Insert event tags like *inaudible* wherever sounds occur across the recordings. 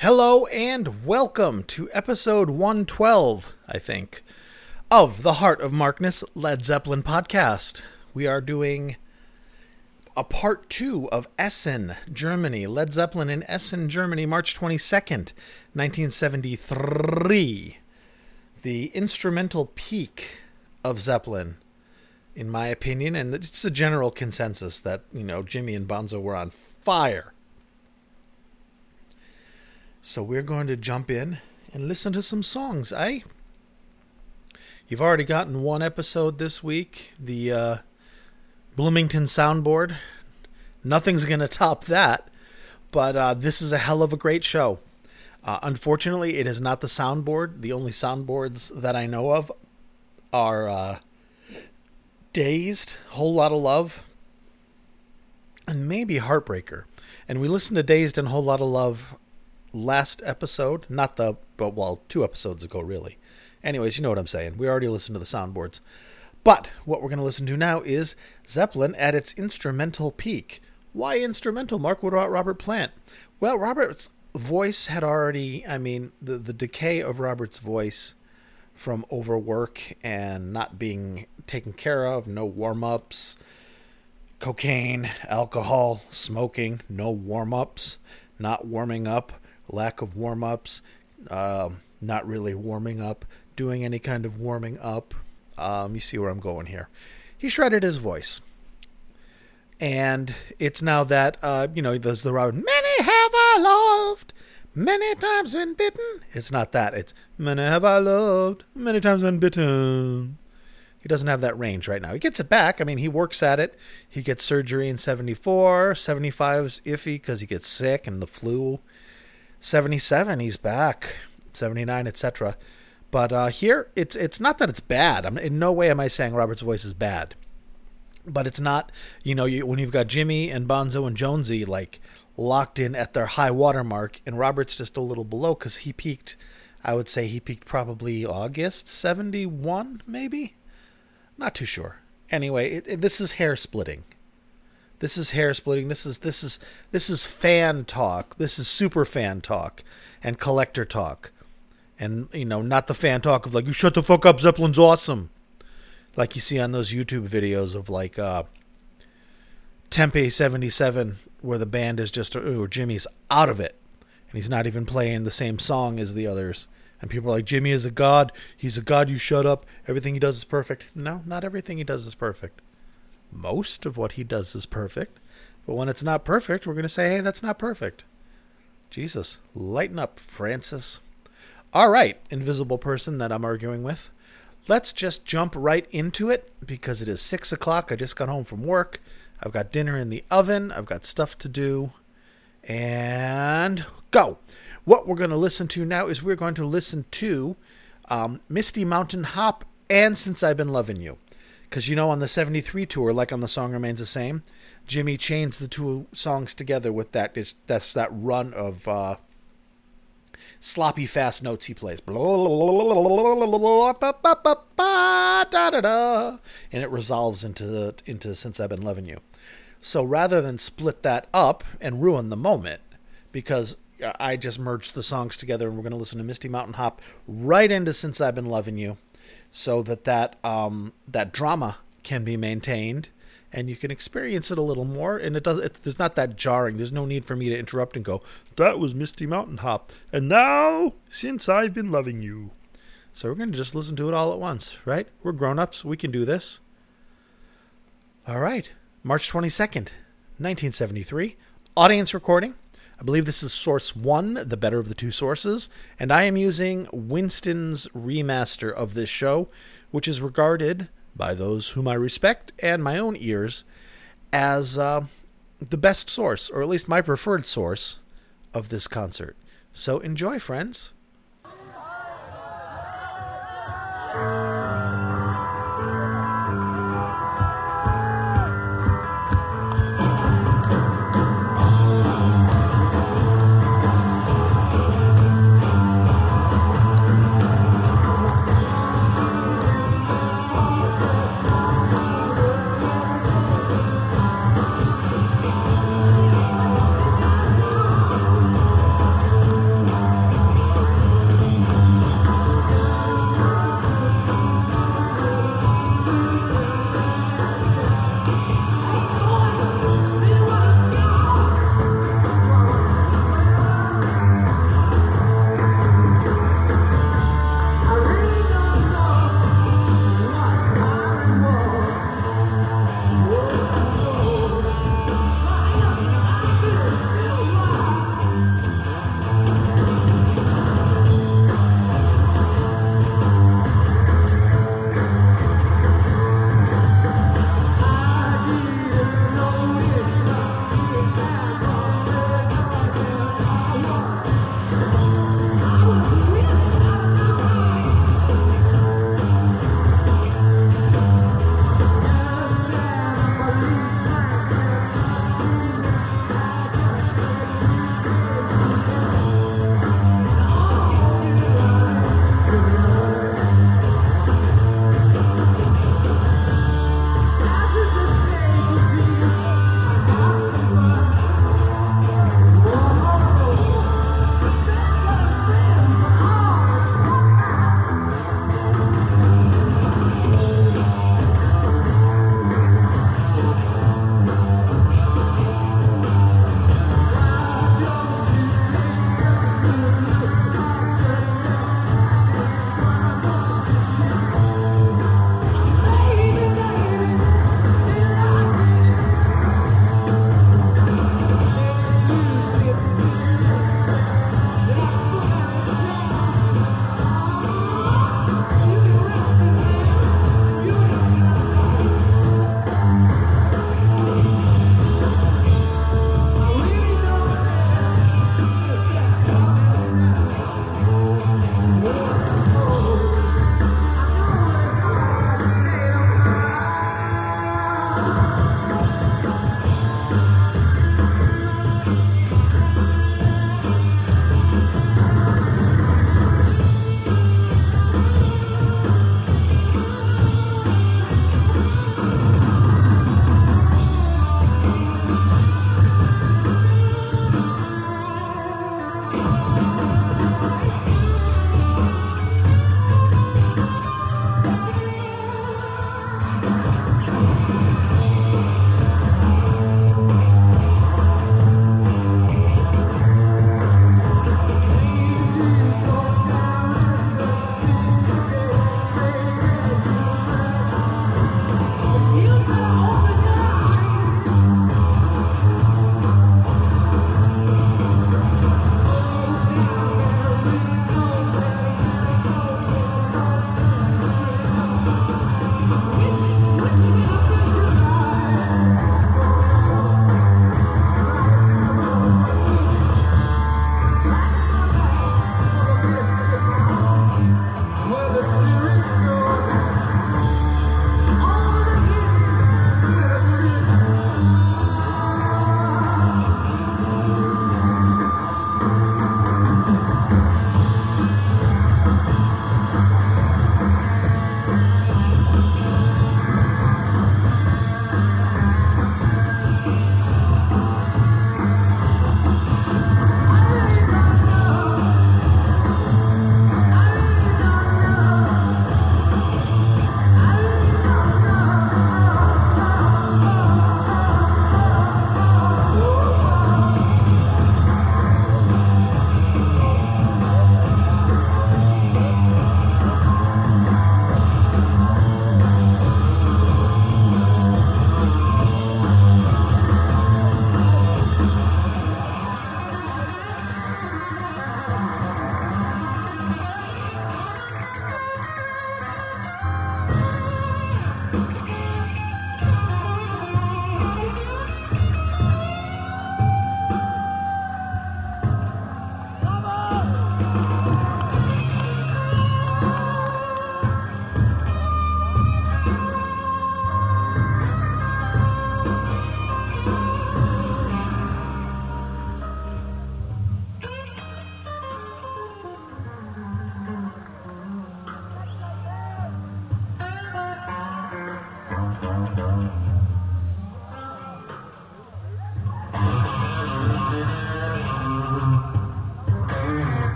Hello and welcome to episode 112, I think, of the Heart of Markness Led Zeppelin podcast. We are doing a part two of Essen, Germany. Led Zeppelin in Essen, Germany, March 22nd, 1973. The instrumental peak of Zeppelin, in my opinion, and it's a general consensus that, you know, Jimmy and Bonzo were on fire so we're going to jump in and listen to some songs, eh? You've already gotten one episode this week, the uh, Bloomington soundboard. Nothing's going to top that, but uh, this is a hell of a great show. Uh, unfortunately, it is not the soundboard. The only soundboards that I know of are uh, Dazed, Whole Lotta Love, and maybe Heartbreaker. And we listened to Dazed and Whole Lotta Love last episode, not the but well, two episodes ago really. Anyways, you know what I'm saying. We already listened to the soundboards. But what we're going to listen to now is Zeppelin at its instrumental peak. Why instrumental, Mark? What about Robert Plant? Well, Robert's voice had already, I mean, the, the decay of Robert's voice from overwork and not being taken care of, no warm ups, cocaine, alcohol, smoking, no warm ups, not warming up lack of warm ups, uh, not really warming up, doing any kind of warming up. Um, you see where I'm going here. He shredded his voice. And it's now that, uh, you know, there's the Robin, many have I loved, many times been bitten. It's not that. It's many have I loved, many times been bitten. He doesn't have that range right now. He gets it back. I mean, he works at it. He gets surgery in 74. 75 is iffy because he gets sick and the flu 77 he's back. 79 etc but uh, here it's it's not that it's bad. I'm, in no way am i saying robert's voice is bad. But it's not you know you, when you've got jimmy and bonzo and jonesy like locked in at their high water mark and robert's just a little below because he peaked i would say he peaked probably august 71 maybe? Not too sure. Anyway it, it, this is hair splitting this is hair splitting. This is this is this is fan talk. This is super fan talk and collector talk. And you know, not the fan talk of like you shut the fuck up, Zeppelin's awesome. Like you see on those YouTube videos of like uh Tempe 77 where the band is just or Jimmy's out of it and he's not even playing the same song as the others. And people are like, Jimmy is a god. He's a god. You shut up. Everything he does is perfect. No, not everything he does is perfect most of what he does is perfect. But when it's not perfect, we're going to say, hey, that's not perfect. Jesus, lighten up, Francis. All right, invisible person that I'm arguing with. Let's just jump right into it because it is six o'clock. I just got home from work. I've got dinner in the oven. I've got stuff to do. And go. What we're going to listen to now is we're going to listen to um, Misty Mountain Hop and Since I've Been Loving You. Because you know, on the 73 tour, like on the song Remains the Same, Jimmy chains the two songs together with that that's that run of uh, sloppy fast notes he plays. And it resolves into into Since I've Been Loving You. So rather than split that up and ruin the moment, because I just merged the songs together and we're going to listen to Misty Mountain Hop right into Since I've Been Loving You so that that um, that drama can be maintained and you can experience it a little more. And it does it, there's not that jarring. There's no need for me to interrupt and go that was misty mountain hop. And now since i've been loving you. So we're going to just listen to it all at once right? We're grown-ups. We can do this. All right. March 22nd 1973 audience recording I believe this is source one, the better of the two sources, and I am using Winston's remaster of this show, which is regarded by those whom I respect and my own ears as uh, the best source, or at least my preferred source, of this concert. So enjoy, friends.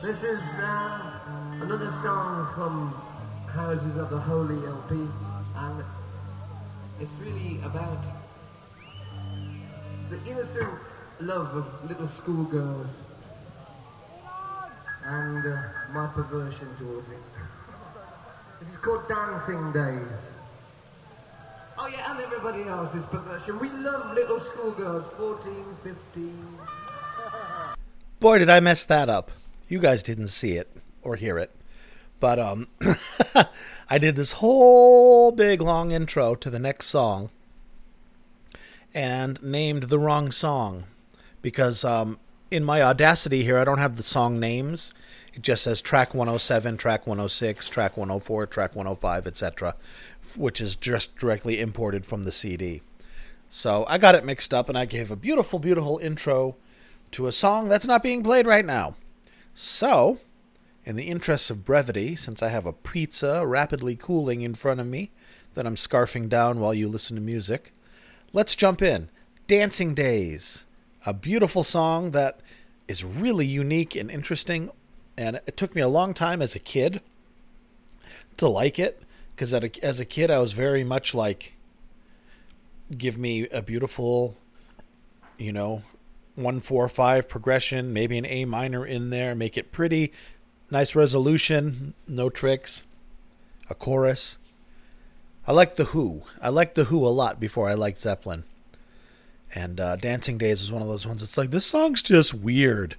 This is uh, another song from Houses of the Holy LP, and it's really about the innocent love of little schoolgirls and uh, my perversion towards it. This is called Dancing Days. Oh yeah, and everybody knows this perversion. We love little schoolgirls, 14, 15. Boy, did I mess that up. You guys didn't see it or hear it. But um *laughs* I did this whole big long intro to the next song and named the wrong song because um in my audacity here I don't have the song names. It just says track 107, track 106, track 104, track 105, etc., which is just directly imported from the CD. So I got it mixed up and I gave a beautiful beautiful intro to a song that's not being played right now. So, in the interests of brevity, since I have a pizza rapidly cooling in front of me that I'm scarfing down while you listen to music, let's jump in. Dancing Days, a beautiful song that is really unique and interesting, and it took me a long time as a kid to like it because as a kid I was very much like give me a beautiful you know one four five progression, maybe an A minor in there, make it pretty, nice resolution, no tricks, a chorus. I like the Who. I liked the Who a lot before I liked Zeppelin. And uh, Dancing Days is one of those ones. It's like this song's just weird,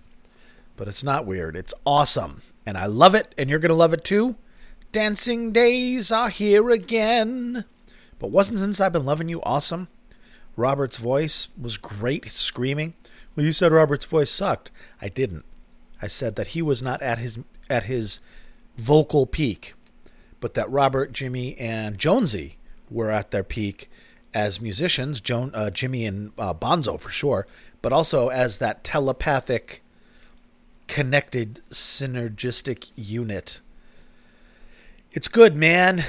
but it's not weird. It's awesome, and I love it, and you're gonna love it too. Dancing Days are here again. But wasn't since I've been loving you awesome? Robert's voice was great, screaming. Well, you said Robert's voice sucked. I didn't. I said that he was not at his at his vocal peak, but that Robert, Jimmy, and Jonesy were at their peak as musicians. Joan, uh, Jimmy, and uh, Bonzo for sure, but also as that telepathic, connected, synergistic unit. It's good, man.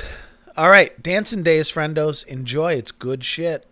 All right, dancing days, friendos. Enjoy. It's good shit.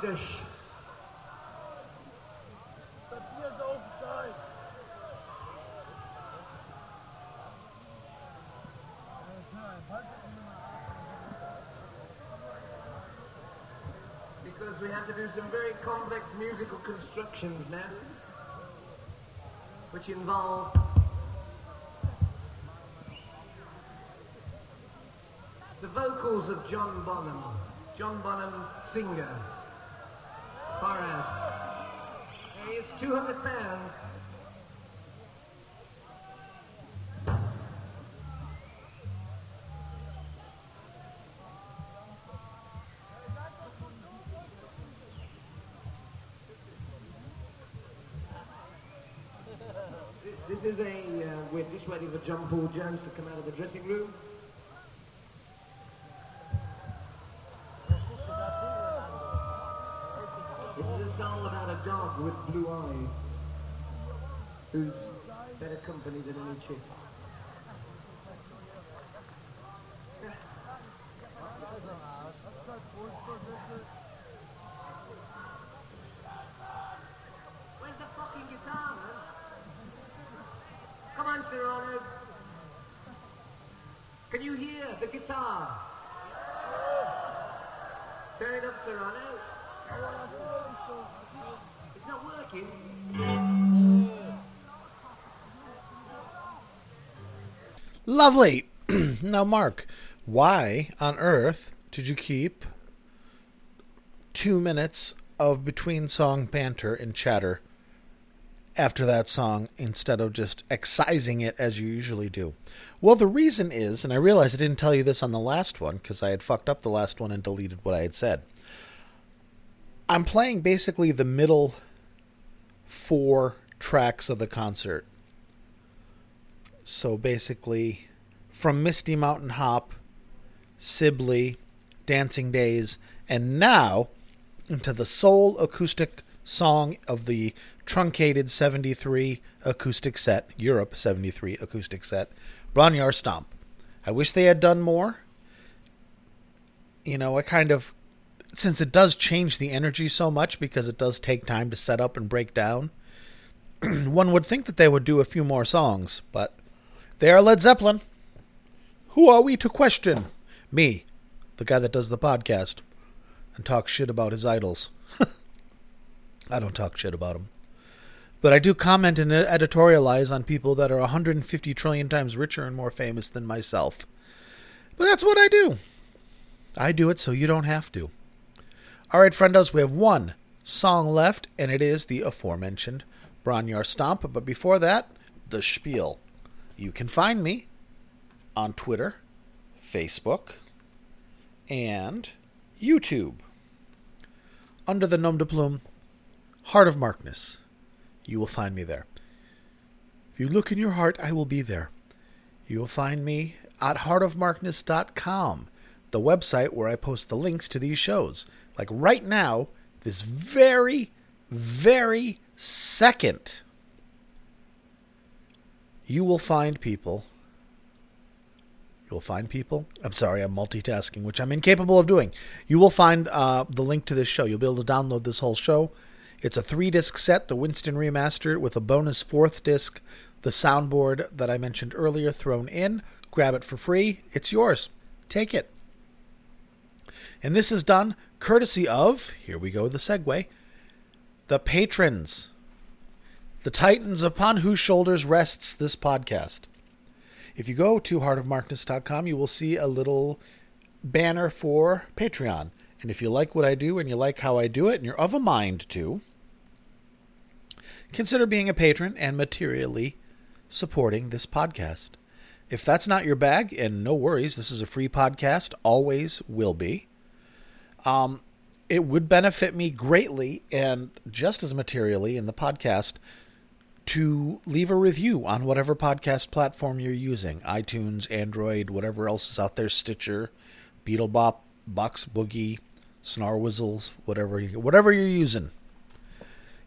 Because we have to do some very complex musical constructions now, which involve the vocals of John Bonham. John Bonham, singer. Far out. There he is, 200 pounds. This is a, uh, we're just waiting for John Paul Jones to come out of the dressing room. With blue eyes who's better company than any chick. Where's the fucking guitar, man? Come on, Serrano. Can you hear the guitar? Turn it up, Serrano. Lovely. *clears throat* now, Mark, why on earth did you keep two minutes of between song banter and chatter after that song instead of just excising it as you usually do? Well, the reason is, and I realize I didn't tell you this on the last one because I had fucked up the last one and deleted what I had said. I'm playing basically the middle four tracks of the concert. So basically, from Misty Mountain Hop, Sibley, Dancing Days, and now into the sole acoustic song of the truncated 73 acoustic set, Europe 73 acoustic set, Bron-yr-Stomp. I wish they had done more. You know, I kind of, since it does change the energy so much because it does take time to set up and break down, *clears throat* one would think that they would do a few more songs, but they are Led Zeppelin. Who are we to question? Me, the guy that does the podcast and talks shit about his idols. *laughs* I don't talk shit about them. But I do comment and editorialize on people that are 150 trillion times richer and more famous than myself. But that's what I do. I do it so you don't have to. All right, friendos, we have one song left, and it is the aforementioned Bron-yr-Stomp. But before that, the spiel. You can find me on Twitter, Facebook, and YouTube under the nom de plume Heart of Markness. You will find me there. If you look in your heart, I will be there. You will find me at heartofmarkness.com, the website where I post the links to these shows. Like right now, this very, very second, you will find people. You will find people. I'm sorry, I'm multitasking, which I'm incapable of doing. You will find uh, the link to this show. You'll be able to download this whole show. It's a three disc set, the Winston Remastered, with a bonus fourth disc, the soundboard that I mentioned earlier, thrown in. Grab it for free. It's yours. Take it. And this is done courtesy of, here we go, the segue, the patrons, the titans upon whose shoulders rests this podcast. If you go to heartofmarkness.com, you will see a little banner for Patreon. And if you like what I do and you like how I do it and you're of a mind to, consider being a patron and materially supporting this podcast. If that's not your bag, and no worries, this is a free podcast, always will be. Um, it would benefit me greatly and just as materially in the podcast to leave a review on whatever podcast platform you're using iTunes, Android, whatever else is out there, Stitcher, Beetlebop, Box Boogie, Snarwizzles, whatever, you, whatever you're using.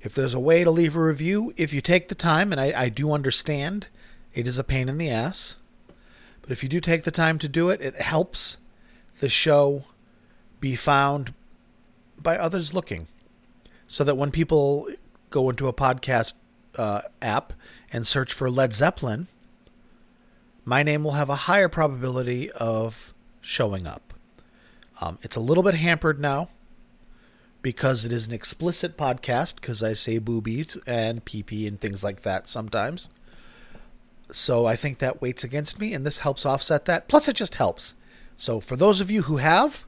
If there's a way to leave a review, if you take the time, and I, I do understand it is a pain in the ass, but if you do take the time to do it, it helps the show be found by others looking, so that when people go into a podcast uh, app and search for Led Zeppelin, my name will have a higher probability of showing up. Um, it's a little bit hampered now because it is an explicit podcast because I say boobies and pee pee and things like that sometimes. So I think that weights against me, and this helps offset that. Plus, it just helps. So for those of you who have,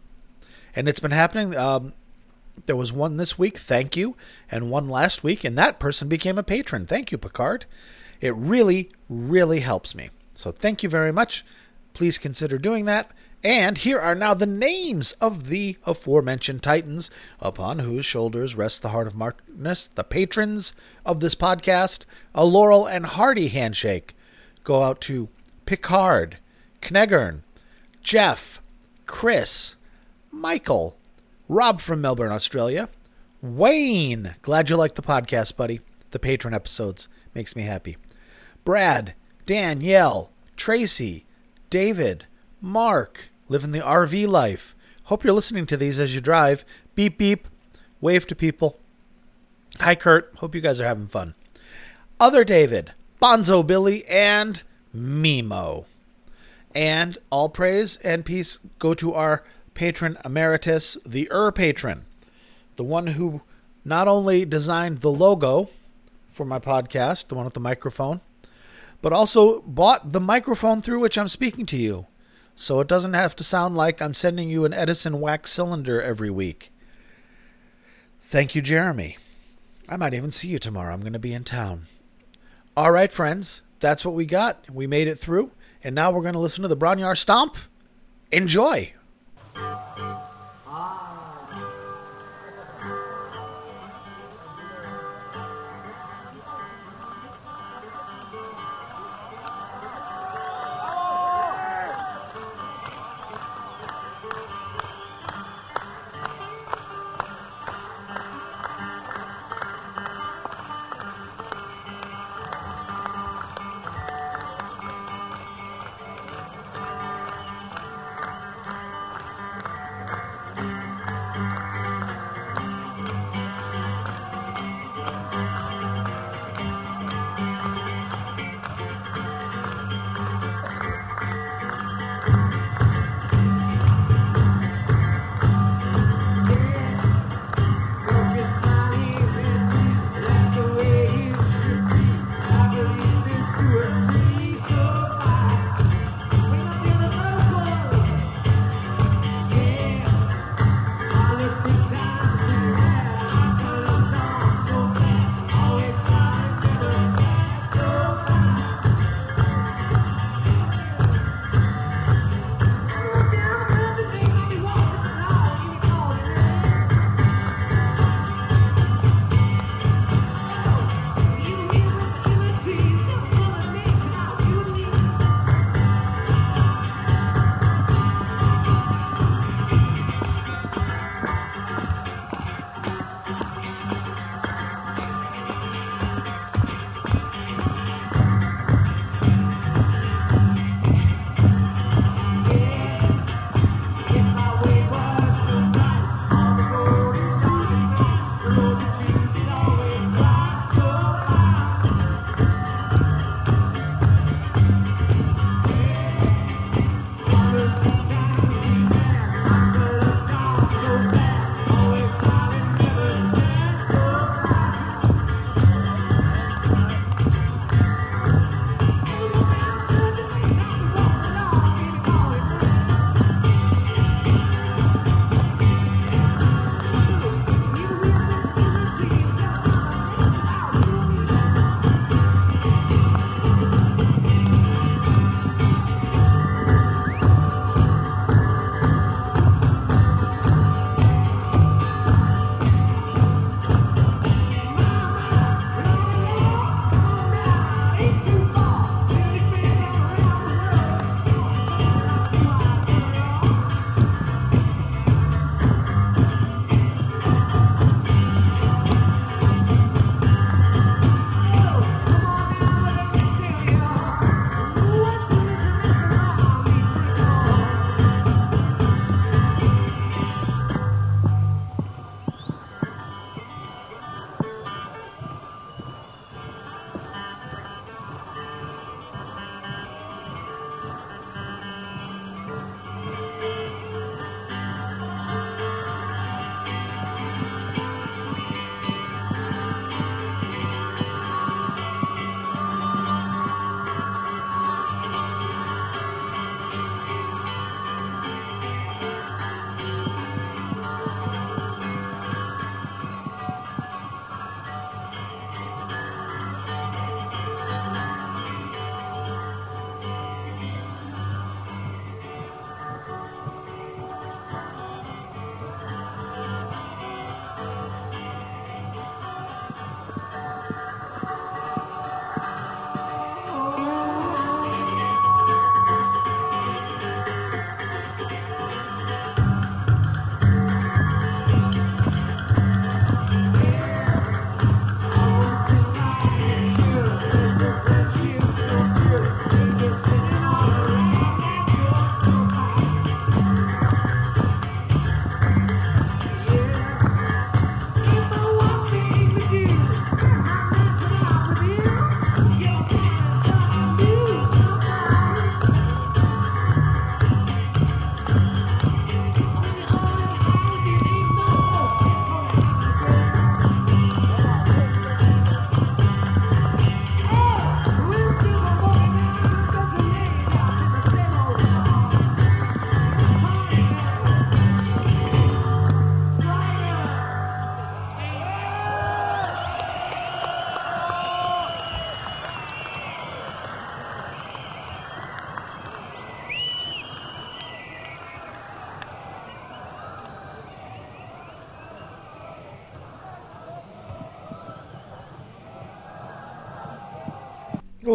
and it's been happening, um, there was one this week, thank you, and one last week, and that person became a patron. Thank you, Picard. It really, really helps me. So thank you very much. Please consider doing that. And here are now the names of the aforementioned Titans, upon whose shoulders rests the heart of Markness, the patrons of this podcast. A Laurel and Hardy handshake go out to Picard, Kneggern, Jeff, Chris, Michael, Rob from Melbourne, Australia, Wayne. Glad you like the podcast, buddy. The patron episodes makes me happy. Brad, Danielle, Tracy, David, Mark, living the RV life. Hope you're listening to these as you drive. Beep, beep. Wave to people. Hi, Kurt. Hope you guys are having fun. Other David, Bonzo Billy, and Mimo. And all praise and peace go to our patron emeritus, the Ur patron, the one who not only designed the logo for my podcast, the one with the microphone, but also bought the microphone through which I'm speaking to you. So it doesn't have to sound like I'm sending you an Edison wax cylinder every week. Thank you, Jeremy. I might even see you tomorrow. I'm going to be in town. All right, friends, that's what we got. We made it through. And now we're going to listen to the Bron-yr-Stomp. Enjoy.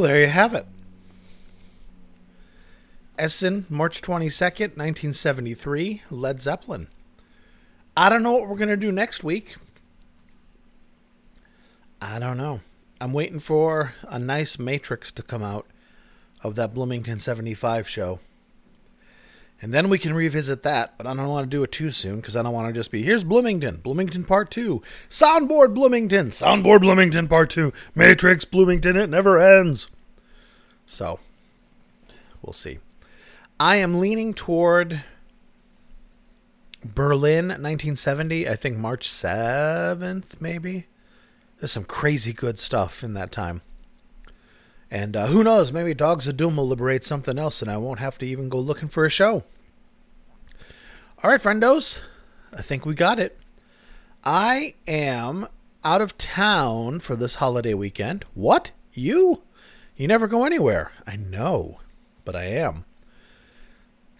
There you have it. Essen, March 22nd, 1973, Led Zeppelin. I don't know what we're going to do next week. I don't know. I'm waiting for a nice matrix to come out of that Bloomington 75 show. And then we can revisit that, but I don't want to do it too soon because I don't want to just be here's Bloomington, Bloomington Part 2, Soundboard Bloomington, Soundboard Bloomington Part 2, Matrix Bloomington, it never ends. So, we'll see. I am leaning toward Berlin 1970, I think March 7th, maybe. There's some crazy good stuff in that time. And uh, who knows, maybe Dogs of Doom will liberate something else and I won't have to even go looking for a show. All right, friendos, I think we got it. I am out of town for this holiday weekend. What? You? You never go anywhere. I know, but I am.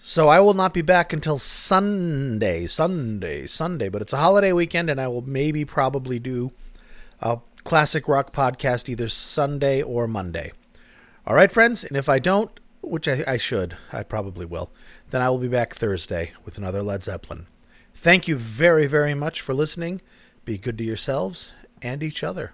So I will not be back until Sunday, Sunday, Sunday. But it's a holiday weekend, and I will maybe probably do a classic rock podcast either Sunday or Monday. All right, friends. And if I don't, which I, I should, I probably will, then I will be back Thursday with another Led Zeppelin. Thank you very, very much for listening. Be good to yourselves and each other.